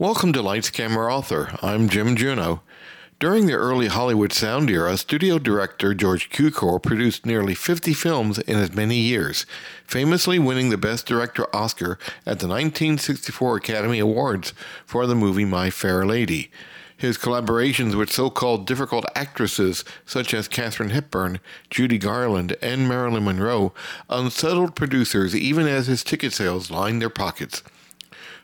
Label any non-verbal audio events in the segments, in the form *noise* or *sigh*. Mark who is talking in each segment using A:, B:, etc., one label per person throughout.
A: Welcome to Lights Camera Author. I'm Jim Juno. During the early Hollywood sound era, studio director George Cukor produced nearly 50 films in as many years, famously winning the Best Director Oscar at the 1964 Academy Awards for the movie My Fair Lady. His collaborations with so called difficult actresses such as Katharine Hepburn, Judy Garland, and Marilyn Monroe unsettled producers even as his ticket sales lined their pockets.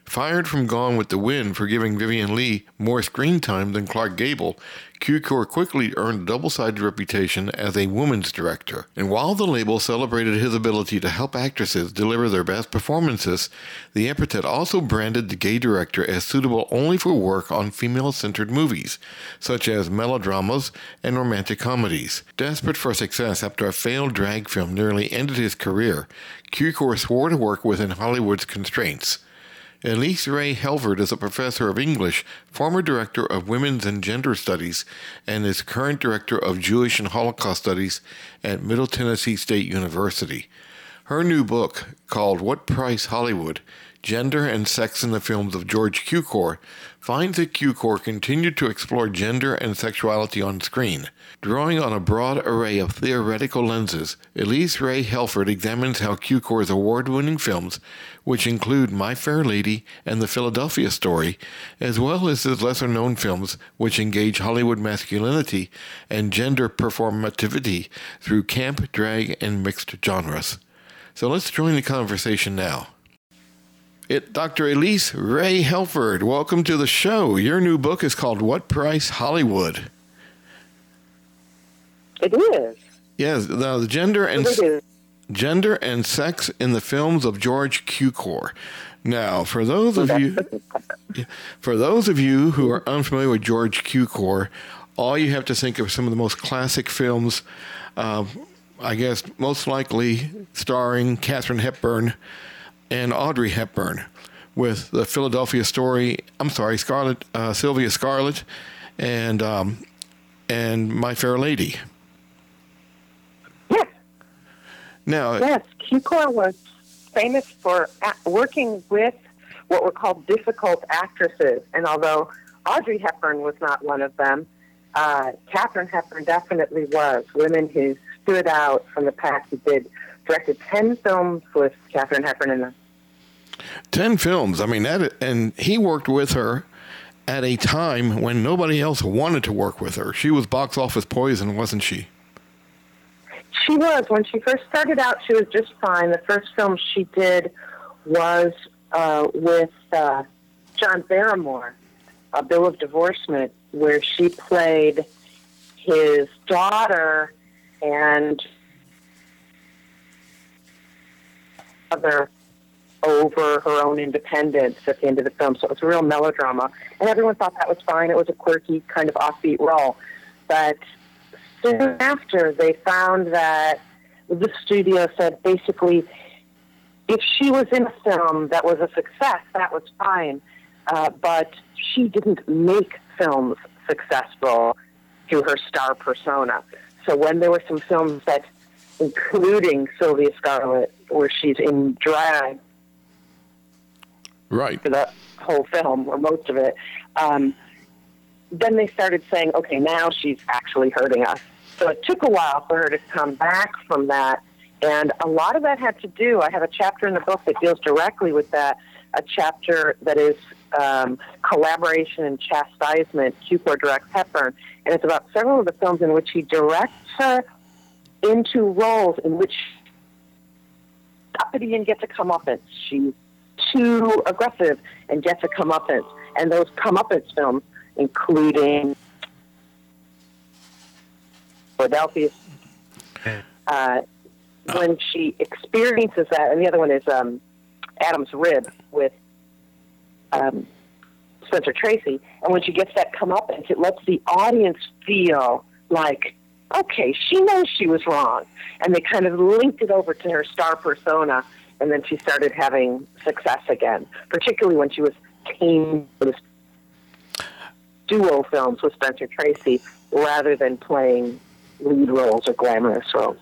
A: Fired from Gone with the Wind for giving Vivien Leigh more screen time than Clark Gable, Cukor quickly earned a double sided reputation as a woman's director. And while the label celebrated his ability to help actresses deliver their best performances, the epithet also branded the gay director as suitable only for work on female centered movies, such as melodramas and romantic comedies. Desperate for success after a failed drag film nearly ended his career, Cukor swore to work within Hollywood's constraints. Elyce Rae Helford is a professor of English, former director of Women's and Gender Studies, and is current director of Jewish and Holocaust Studies at Middle Tennessee State University. Her new book, called What Price Hollywood Gender and Sex in the Films of George Cukor, finds that Cukor continued to explore gender and sexuality on screen. Drawing on a broad array of theoretical lenses, Elyce Rae Helford examines how Cukor's award winning films, which include My Fair Lady and The Philadelphia Story, as well as his lesser known films, which engage Hollywood masculinity and gender performativity through camp, drag, and mixed genres. So let's join the conversation now. It, Dr. Elyce Rae Helford, welcome to the show. Your new book is called What Price Hollywood?
B: It is.
A: Yes, the, the gender and gender and sex in the films of George Cukor. Now, for those of you *laughs* for those of you who are unfamiliar with George Cukor, all you have to think of some of the most classic films. Uh, I guess most likely starring Katharine Hepburn and Audrey Hepburn with the Philadelphia Story. I'm sorry, Scarlet, uh, Sylvia Scarlett, and um, and My Fair Lady.
B: Yes.
A: Now.
B: Yes, Cukor was famous for working with what were called difficult actresses, and although Audrey Hepburn was not one of them. Uh, Katharine Hepburn definitely was. Women who stood out from the pack. who did directed ten films with Katharine Hepburn in them.
A: 10 films. I mean, that, and he worked with her at a time when nobody else wanted to work with her. She was box office poison, wasn't she?
B: She was. When she first started out, she was just fine. The first film she did was uh, with uh, John Barrymore, A Bill of Divorcement, where she played his daughter and other over her own independence at the end of the film. So it was a real melodrama. And everyone thought that was fine. It was a quirky, kind of offbeat role. But soon after, they found that the studio said basically, if she was in a film that was a success, that was fine. Uh, but she didn't make films successful through her star persona. So when there were some films that, including Sylvia Scarlett, where she's in drag,
A: right
B: for that whole film or most of it. Um, then they started saying, okay, now she's actually hurting us. So it took a while for her to come back from that. And a lot of that had to do, I have a chapter in the book that deals directly with that, a chapter that is um, collaboration and chastisement, Cukor directs Hepburn. And it's about several of the films in which he directs her into roles in which uppity and gets a comeuppance. She's too aggressive and gets a comeuppance. And those comeuppance films, including Philadelphia, uh, when she experiences that, and the other one is um, Adam's Rib with um, Spencer Tracy. And when she gets that comeuppance, it lets the audience feel like, okay, she knows she was wrong. And they kind of linked it over to her star persona and then she started having success again, particularly when she was came with duo films with Spencer Tracy rather than playing lead roles or glamorous roles.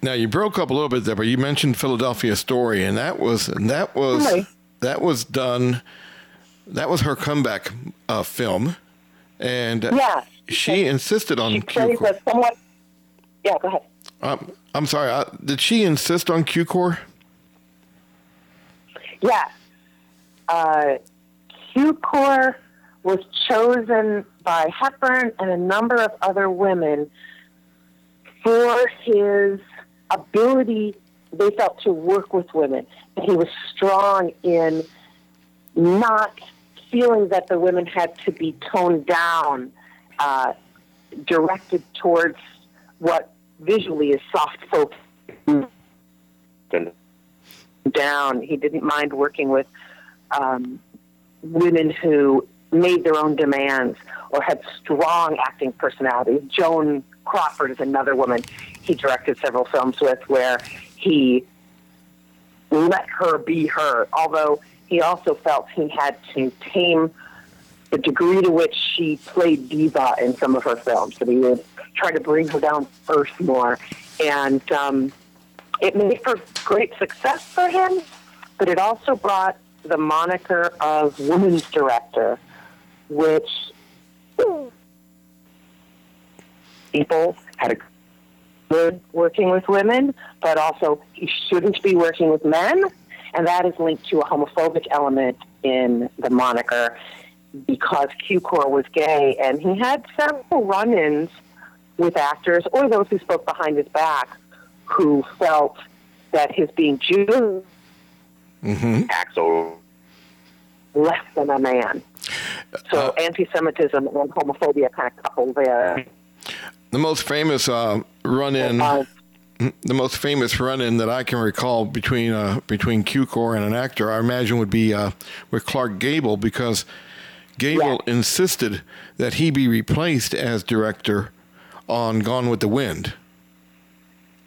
A: Now you broke up a little bit there, but you mentioned Philadelphia Story, and that was and that was that was done That was her comeback uh, film, and
B: Yeah.
A: she insisted on
B: She plays a somewhat. Yeah, go ahead.
A: Um, I'm sorry. Uh, did she insist on Q Corps?
B: Yeah. Uh, Cukor was chosen by Hepburn and a number of other women for his ability, they felt, to work with women. And he was strong in not feeling that the women had to be toned down, uh, directed towards what visually is soft folk down. He didn't mind working with um, women who made their own demands or had strong acting personalities. Joan Crawford is another woman he directed several films with where he let her be her, although he also felt he had to tame the degree to which she played diva in some of her films, that he would try to bring her down first more. And um, it made for great success for him, but it also brought the moniker of women's director, which people had a good working with women, but also he shouldn't be working with men, and that is linked to a homophobic element in the moniker because Cukor was gay, and he had several run-ins with actors or those who spoke behind his back who felt that his being Jew
A: Mm-hmm.
B: Axel less than a man. So
A: Uh,
B: anti-Semitism and homophobia kind of couple there.
A: The most famous uh, run-in,
B: Uh,
A: the most famous run-in that I can recall between uh, between Cukor and an actor, I imagine, would be uh, with Clark Gable because Gable insisted that he be replaced as director on Gone with the Wind.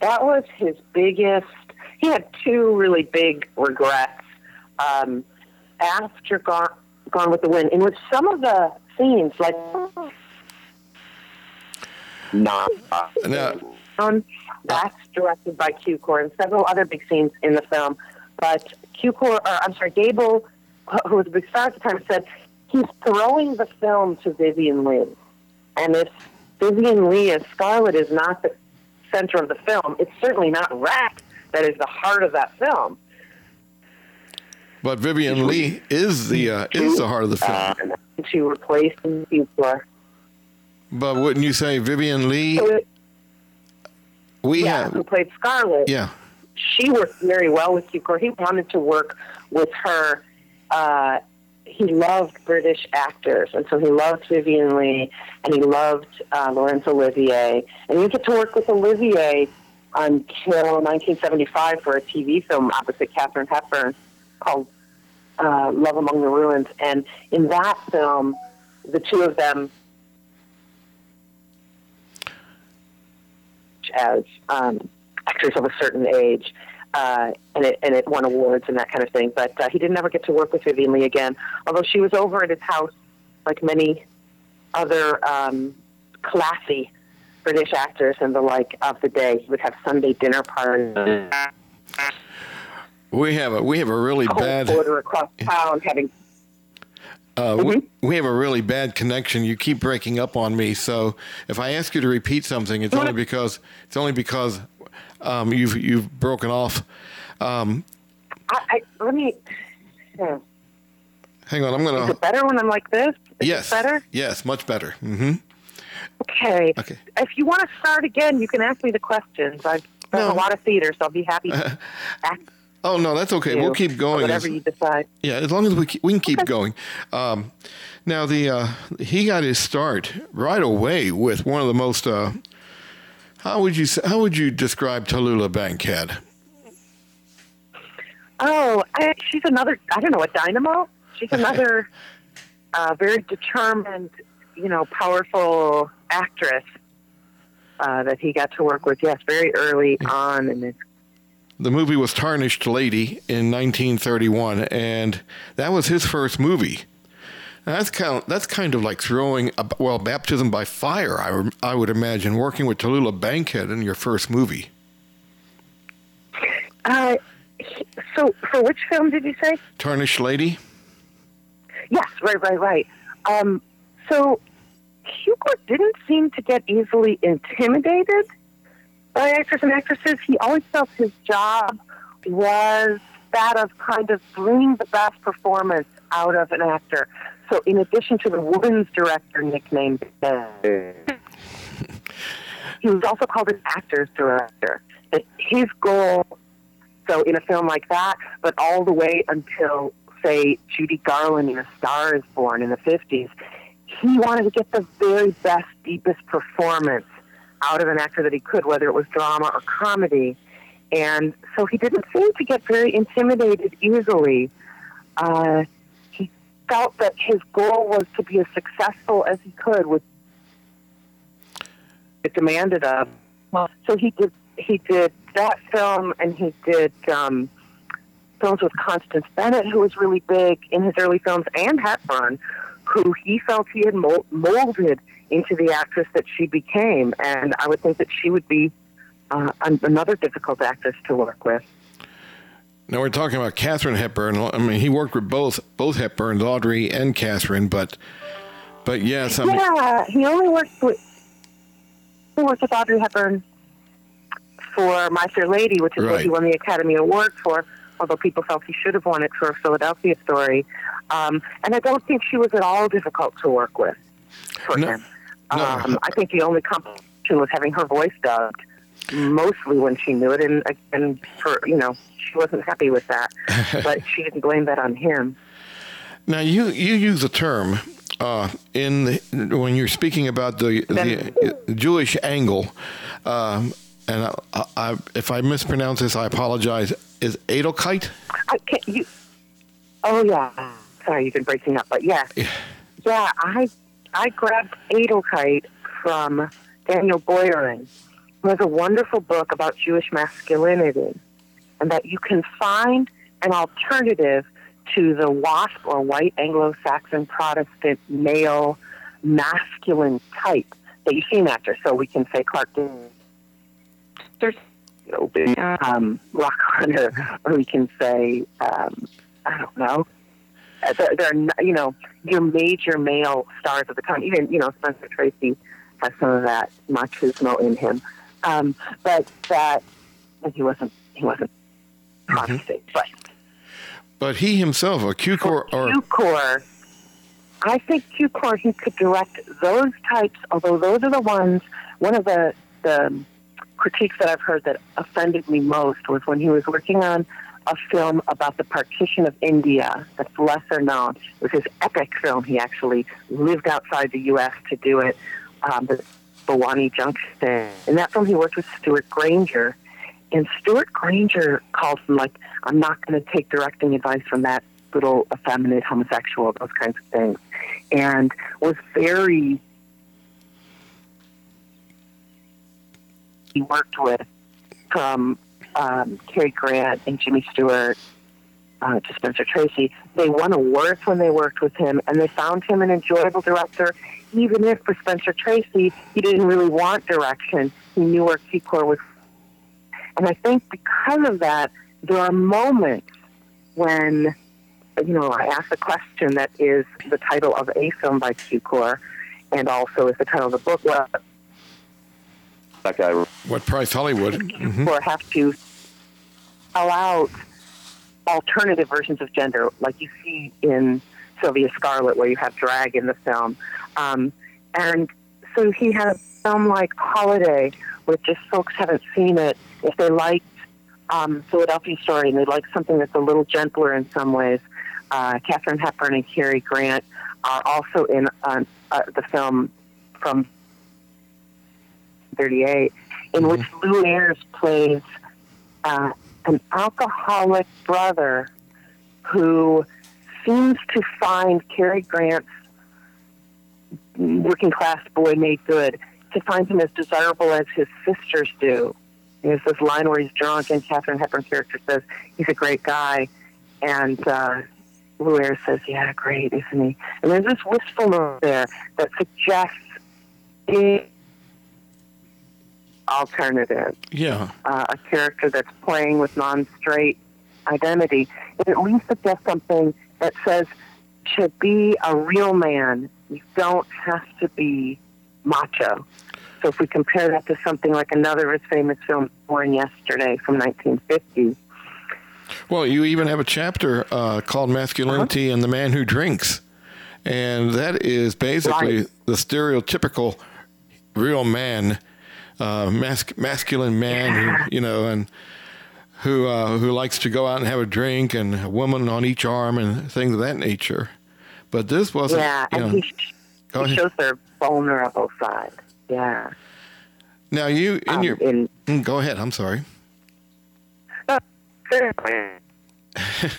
B: that was his biggest. He had two really big regrets um, after Gone, Gone with the Wind, in which some of the scenes, like not
A: Now,
B: Um, that's directed by Cukor and several other big scenes in the film. But Cukor, or I'm sorry, Gable, who was a big star at the time, said he's throwing the film to Vivien Leigh. And if Vivien Leigh as Scarlett is not the center of the film, it's certainly not Rhett that is the heart of that film.
A: but Vivien Leigh is the uh, is the heart of the film.
B: Uh, to replace Corps.
A: but wouldn't you say Vivien Leigh?
B: So,
A: We
B: yeah,
A: have
B: who played Scarlett.
A: yeah.
B: she worked very well with Cukor. He wanted to work with her. Uh, he loved British actors, and so he loved Vivien Leigh, and he loved uh, Laurence Olivier, and he get to work with Olivier until 1975 for a TV film opposite Katharine Hepburn called uh, Love Among the Ruins. And in that film, the two of them as um, actors of a certain age, uh, and it and it won awards and that kind of thing. But uh, he didn't ever get to work with Vivien Leigh again, although she was over at his house like many other um, classy British actors and the like of the day. He would have Sunday dinner parties,
A: We have a we have a really
B: cold
A: bad
B: border across town, having
A: uh,
B: Mm-hmm.
A: we, we have a really bad connection. You keep breaking up on me. So if I ask you to repeat something, it's only because it's only because um, you've you've broken off. Um,
B: I, I, let me. hmm.
A: hang on, I'm gonna.
B: Is it better when I'm like this? Is it
A: Yes.
B: better.
A: Yes, much better. hmm
B: Okay.
A: Okay.
B: If you want to start again, you can ask me the questions. I've done
A: No.
B: a lot of theater, so I'll be happy to *laughs* ask
A: Oh no, that's okay.
B: you,
A: We'll keep going.
B: Whatever
A: as-
B: you decide.
A: Yeah, as long as we keep, we can keep going. Um, now the uh, he got his start right away with one of the most. Uh, how would you how would you describe Tallulah Bankhead?
B: Oh, I, she's another. I don't know a dynamo. She's *laughs* another uh, very determined, you know, powerful actress uh, that he got to work with. Yes, very early on in his
A: The movie was Tarnished Lady in 1931, and that was his first movie. That's kind of that's kind of like throwing a, well baptism by fire. I, I would imagine working with Tallulah Bankhead in your first movie.
B: Uh, so, for which film did you say?
A: Tarnished Lady.
B: Yes, right, right, right. Um, so Hugo didn't seem to get easily intimidated by actors and actresses. He always felt his job was that of kind of bringing the best performance out of an actor. So, in addition to the woman's director nickname, *laughs* he was also called an actor's director. That his goal, so in a film like that, but all the way until, say, Judy Garland in A Star is Born in the 50s, he wanted to get the very best, deepest performance out of an actor that he could, whether it was drama or comedy. And so he didn't seem to get very intimidated easily. Uh, felt that his goal was to be as successful as he could with it demanded of. Well, so he did he did that film, and he did um, films with Constance Bennett, who was really big in his early films, and Hepburn, who he felt he had molded into the actress that she became. And I would think that she would be uh, another difficult actress to work with.
A: Now we're talking about Katharine Hepburn. I mean, he worked with both both Hepburns, Audrey and Katharine, but but yes, I
B: mean, yeah, he only worked with he worked with Audrey Hepburn for My Fair Lady, which is right. what he won the Academy Award for. Although people felt he should have won it for a Philadelphia Story, um, and I don't think she was at all difficult to work with for no, him. No. Um, I think the only complication was having her voice dubbed, mostly when she knew it, and and for you know she wasn't happy with that, *laughs* but she didn't blame that on him.
A: Now you you use a term uh, in the, when you're speaking about the, the Jewish angle, um, and I, I, if I mispronounce this, I apologize. Is Edelkeit?
B: I can't, you, oh yeah, sorry, you've been breaking up, but yeah, yeah, I I grabbed Edelkeit from Daniel Boyarin, who has a wonderful book about Jewish masculinity, and that you can find an alternative to the WASP or white Anglo Saxon Protestant male masculine type that you see in actors. So we can say Clark there's um, Rock Hunter, or we can say, um, I don't know, uh, they're, they're, you know, your major male stars of the time. Even, you know, Spencer Tracy has some of that machismo in him. Um, but that, he wasn't, he wasn't mm-hmm. but
A: but he himself, a Cukor or
B: Cukor, I think Cukor he could direct those types. Although those are the ones. One of the the critiques that I've heard that offended me most was when he was working on a film about the partition of India that's lesser known. It was his epic film. He actually lived outside the U.S. to do it. Um, the Bhowani Junction. In that film, he worked with Stewart Granger, and Stewart Granger calls him like, I'm not going to take directing advice from that little effeminate homosexual, those kinds of things. And was very, he worked with from um, Cary Grant and Jimmy Stewart uh, to Spencer Tracy. They won awards when they worked with him, and they found him an enjoyable director, even if for Spencer Tracy, he didn't really want direction. He knew where Cukor was and I think because of that, there are moments when, you know, I ask a question that is the title of a film by Cukor and also is the title of the book. What,
A: that guy. What Price Hollywood?
B: Mm-hmm. Or have to allow alternative versions of gender, like you see in Sylvia Scarlett, where you have drag in the film. Um, and so he had a film like Holiday, which if folks haven't seen it, if they liked um, Philadelphia Story and they like something that's a little gentler in some ways, uh, Katharine Hepburn and Cary Grant are also in uh, uh, the film from 38, in mm-hmm. which Lew Ayres plays uh, an alcoholic brother who seems to find Cary Grant's working class boy made good to find him as desirable as his sisters do. There's this line where he's drunk, and Katharine Hepburn's character says he's a great guy, and uh, Ayres says, "Yeah, great, isn't he?" And there's this wistfulness there that suggests a alternative.
A: Yeah,
B: uh, a character that's playing with non-straight identity. It at least suggests something that says to be a real man, you don't have to be macho. So if we compare that to something like another of his famous films, Born Yesterday from 1950.
A: Well, you even have a chapter uh, called Masculinity uh-huh. and the Man Who Drinks. And that is basically right. the stereotypical real man, uh, mas- masculine man, who, you know, and who uh, who likes to go out and have a drink and a woman on each arm and things of that nature. But this wasn't.
B: Yeah, and know, he, he shows their vulnerable side. Yeah.
A: Now you in um, your in, mm, go ahead. I'm sorry.
B: Uh, *laughs*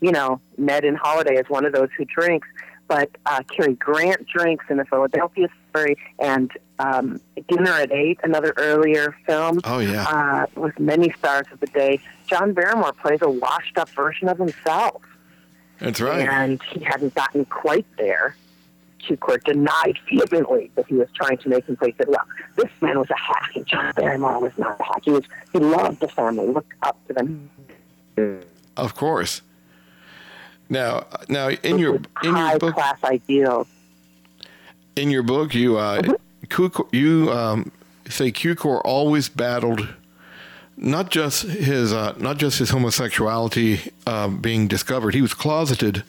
B: you know, Ned and Holiday is one of those who drinks, but uh, Cary Grant drinks in the Philadelphia story, and um, Dinner at Eight, another earlier film.
A: Oh yeah,
B: uh, with many stars of the day. John Barrymore plays a washed-up version of himself.
A: That's right,
B: and he hadn't gotten quite there. Court denied vehemently that he was trying to make him play. He said, "Well, this man was a hack, and John Barrymore was not a hack. He was he loved the family, looked up to them."
A: Of course. Now, now in your in
B: your
A: book,
B: class ideals.
A: In your book, you uh, mm-hmm. You um, say Cukor always battled not just his uh, not just his homosexuality uh, being discovered. He was closeted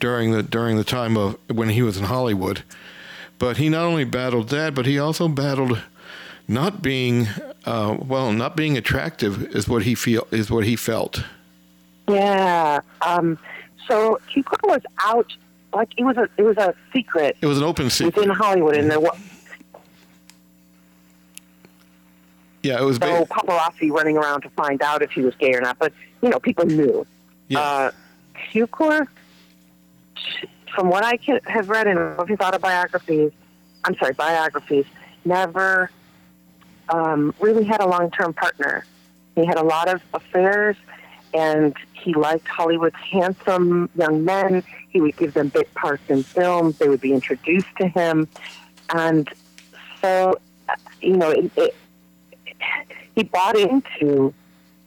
A: during the during the time of when he was in Hollywood, but he not only battled that, but he also battled not being uh, well, not being attractive is what he feel is what he felt.
B: Yeah. Um, so Cukor was out like it was a it was a secret.
A: It was an open secret
B: within Hollywood, and there was.
A: Yeah, it was.
B: So paparazzi running around to find out if he was gay or not, but you know people knew. Yeah. Uh, Cukor, from what I can, have read in of his autobiographies, I'm sorry, biographies, never um, really had a long term partner. He had a lot of affairs and he liked Hollywood's handsome young men. He would give them bit parts in films. They would be introduced to him, and so you know, it, it, he bought into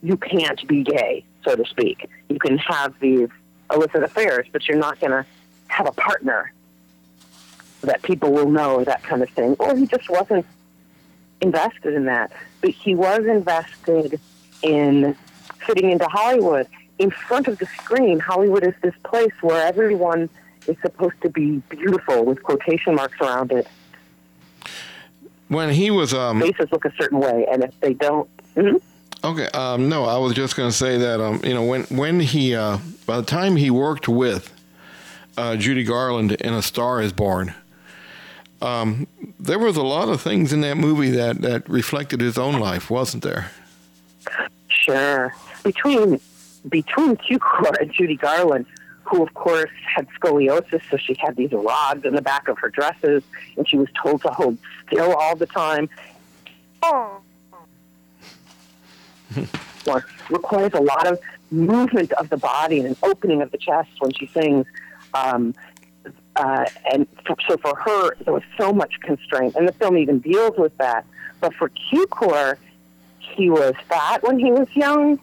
B: you can't be gay, so to speak. You can have these illicit affairs, but you're not going to have a partner that people will know, that kind of thing. Or he just wasn't invested in that. But he was invested in fitting into Hollywood. In front of the screen, Hollywood is this place where everyone is supposed to be beautiful with quotation marks around it.
A: When he was um,
B: faces look a certain way, and if they don't. Mm-hmm.
A: Okay, um, no, I was just going to say that um, you know when when he uh, by the time he worked with uh, Judy Garland in A Star Is Born, um, there was a lot of things in that movie that that reflected his own life, wasn't there?
B: Sure, between between Cukor *laughs* and Judy Garland, who of course had scoliosis, so she had these rods in the back of her dresses, and she was told to hold still all the time. *laughs* Oh. requires a lot of movement of the body and an opening of the chest when she sings. Um, uh, and so for her, there was so much constraint, and the film even deals with that. But for Cukor, he was fat when he was young.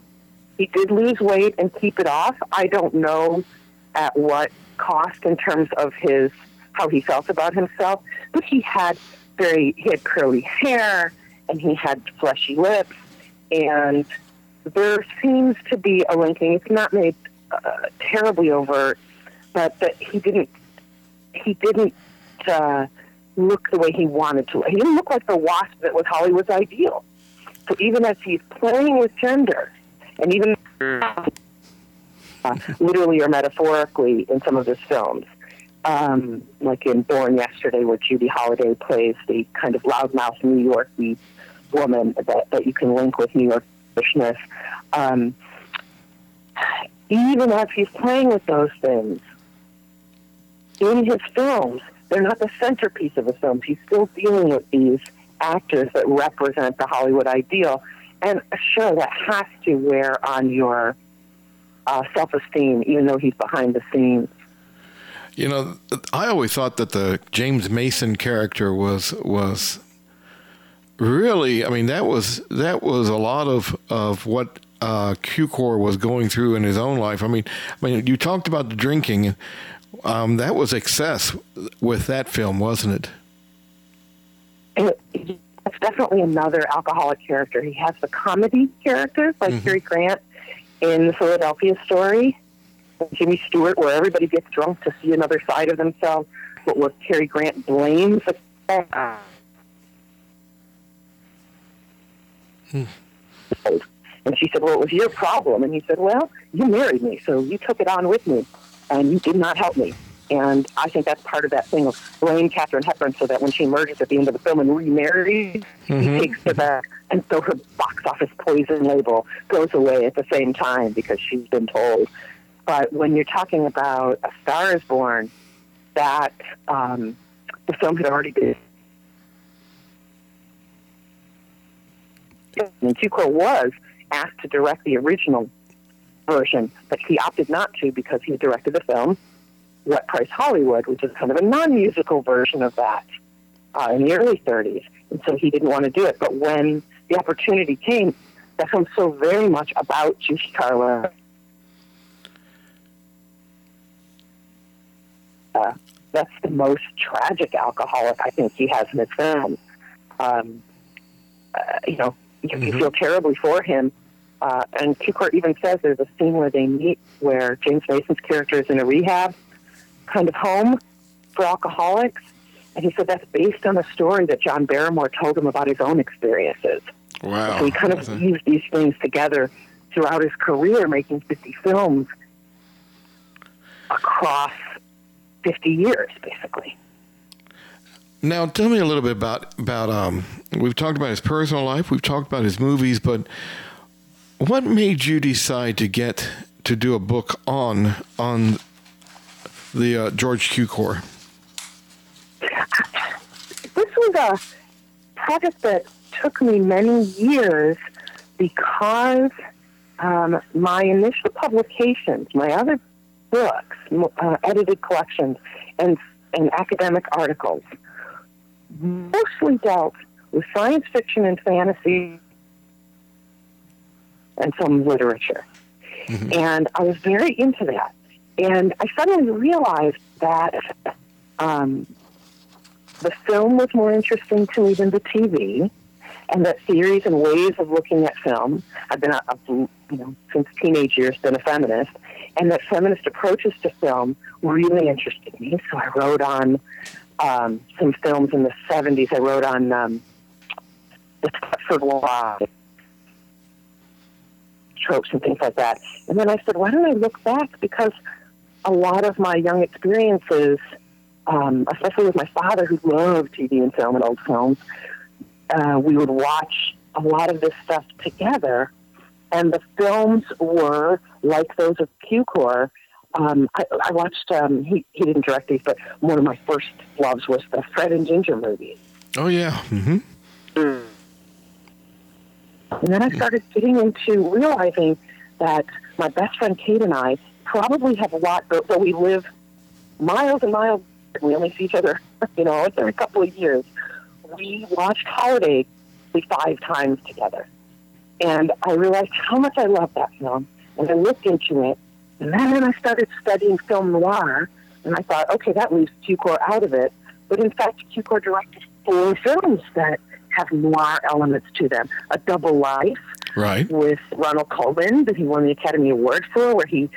B: He did lose weight and keep it off. I don't know at what cost in terms of his how he felt about himself, but he had very he had curly hair and he had fleshy lips, and there seems to be a linking. It's not made uh, terribly overt, but that he didn't he didn't uh, look the way he wanted to. He didn't look like the wasp that was Hollywood's ideal. So even as he's playing with gender, and even uh, literally or metaphorically in some of his films, um, like in Born Yesterday, where Judy Holliday plays the kind of loudmouth New York woman that, that you can link with New Yorkishness. Um, even as he's playing with those things in his films, they're not the centerpiece of the films. He's still dealing with these actors that represent the Hollywood ideal. And sure, that has to wear on your uh, self esteem, even though he's behind the scenes.
A: You know, I always thought that the James Mason character was was really. I mean, that was that was a lot of of what uh, Cukor was going through in his own life. I mean, I mean, you talked about the drinking. Um, that was excess with that film, wasn't
B: it? it? It's definitely another alcoholic character. He has the comedy characters like mm-hmm. Cary Grant in the Philadelphia story, Jimmy Stewart, where everybody gets drunk to see another side of themselves, but where Cary Grant blames. Hmm. And she said, Well, it was your problem. And he said, Well, you married me, so you took it on with me, and you did not help me. And I think that's part of that thing of blame Katharine Hepburn so that when she emerges at the end of the film and remarries, mm-hmm. he takes her back. And so her box office poison label goes away at the same time because she's been told. But when you're talking about A Star is Born, that um, the film had already been. And Cukor was asked to direct the original version, but he opted not to because he directed the film What Price Hollywood, which is kind of a non-musical version of that uh, in the early 30s, and so he didn't want to do it. But when the opportunity came, that film's so very much about Judy Garland. Uh, that's the most tragic alcoholic I think he has in his film. Um, uh, you know, you, mm-hmm. feel terribly for him. Uh, and Cukor even says there's a scene where they meet where James Mason's character is in a rehab kind of home for alcoholics. And he said that's based on a story that John Barrymore told him about his own experiences.
A: Wow.
B: So he kind of used these things together throughout his career, making 50 films across 50 years, basically.
A: Now, tell me a little bit about about. Um, we've talked about his personal life. We've talked about his movies, but what made you decide to get to do a book on on the uh, George Cukor?
B: This was a project that took me many years because um, my initial publications, my other books, uh, edited collections, and and academic articles mostly dealt with science fiction and fantasy and some literature. Mm-hmm. And I was very into that. And I suddenly realized that um, the film was more interesting to me than the TV, and that theories and ways of looking at film. I've been, a, you know, since teenage years, been a feminist, and that feminist approaches to film really interested me. So I wrote on um, some films in the 70s. I wrote on um, the Stepford Wives tropes and things like that. And then I said, why don't I look back? Because a lot of my young experiences, um, especially with my father who loved TV and film and old films, uh, we would watch a lot of this stuff together. And the films were like those of Cukor. Um, I, I watched, um, he, he didn't direct these, but one of my first loves was the Fred and Ginger movies.
A: Oh, yeah. Mm-hmm. Mm.
B: And then I started getting into realizing that my best friend Kate and I probably have a lot, but we live miles and miles. We only see each other, *laughs* you know, every couple of years. We watched Holiday five times together. And I realized how much I love that film. And I looked into it. And then I started studying film noir. And I thought, okay, that leaves Cukor out of it. But in fact, Cukor directed four films that have noir elements to them. A Double Life,
A: right,
B: with Ronald Colman that he won the Academy Award for, where he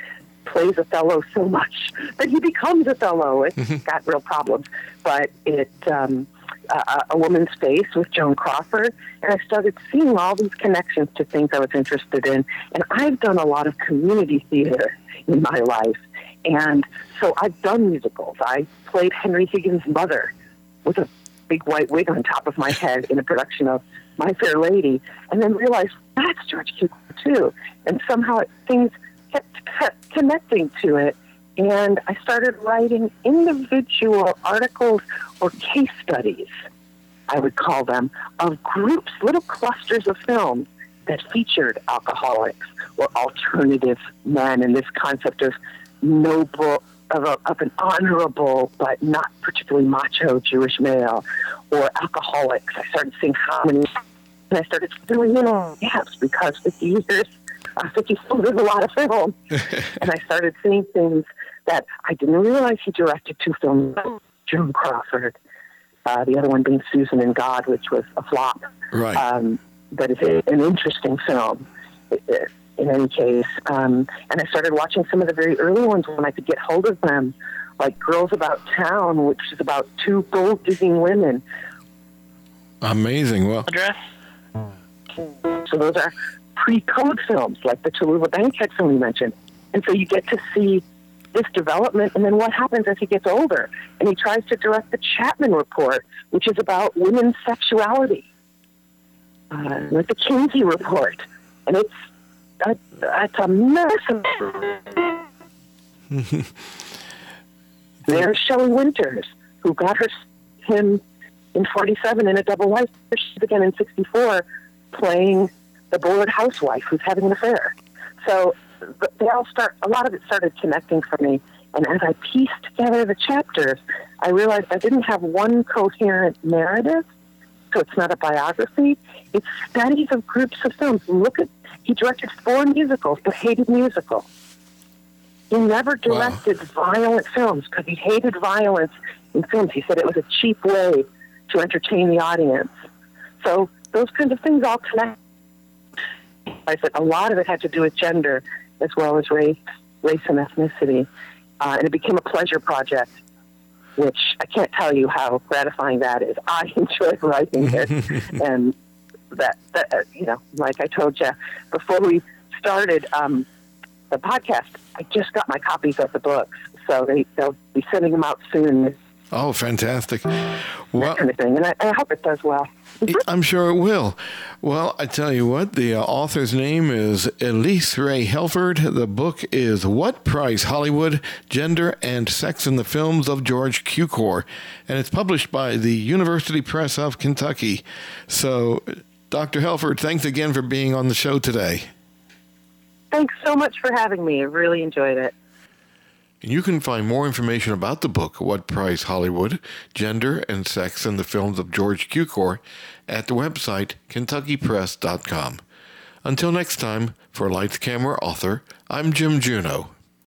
B: plays Othello so much that he becomes Othello. It's mm-hmm. got real problems, but it. Um, uh, a woman's face with Joan Crawford, and I started seeing all these connections to things I was interested in. And I've done a lot of community theater in my life, and so I've done musicals. I played Henry Higgins' mother with a big white wig on top of my head in a production of My Fair Lady, and then realized that's George Cukor too. And somehow things kept, connecting to it. And I started writing individual articles or case studies, I would call them, of groups, little clusters of films that featured alcoholics or alternative men and this concept of noble of, a, of an honorable but not particularly macho Jewish male or alcoholics. I started seeing how many, and I started filling in all gaps because 50 years, uh, 50 films is a lot of film. *laughs* and I started seeing things that I didn't realize he directed two films, Joan Crawford, uh, the other one being Susan and God, which was a flop.
A: Right.
B: Um, but it's an interesting film in any case. Um, and I started watching some of the very early ones when I could get hold of them, like Girls About Town, which is about two gold digging women.
A: Amazing. Well,
C: address.
B: So those are pre-code films, like the Tallulah Bankhead film you mentioned. And so you get to see this development and then what happens as he gets older. And he tries to direct the Chapman Report, which is about women's sexuality, uh, like the Kinsey Report. And it's a, it's a mess. *laughs* There's Shelley Winters, who got her him in 47 in a double life. She's again in 64 playing the bored housewife who's having an affair. So they all start, a lot of it started connecting for me. And as I pieced together the chapters, I realized I didn't have one coherent narrative. So it's not a biography. It's studies of groups of films. Look at, he directed four musicals, but hated musicals. He never directed wow. violent films because he hated violence in films. He said it was a cheap way to entertain the audience. So those kinds of things all connect. I said a lot of it had to do with gender as well as race, race and ethnicity, uh, and it became a pleasure project, which I can't tell you how gratifying that is. I *laughs* enjoy writing it, *laughs* and that, that uh, you know, like I told you before we started um, the podcast, I just got my copies of the books, so they they'll be sending them out soon.
A: Oh, fantastic!
B: Well, that kind of thing, and I, I hope it does well.
A: I'm sure it will. Well, I tell you what, the uh, author's name is Elyce Rae Helford. The book is What Price Hollywood Gender and Sex in the Films of George Cukor, and it's published by the University Press of Kentucky. So, Dr. Helford, thanks again for being on the show today.
B: Thanks so much for having me. I really enjoyed it.
A: You can find more information about the book, What Price Hollywood Gender and Sex in the Films of George Cukor, at the website kentuckypress.com. Until next time, for Lights Camera Author, I'm Jim Juno.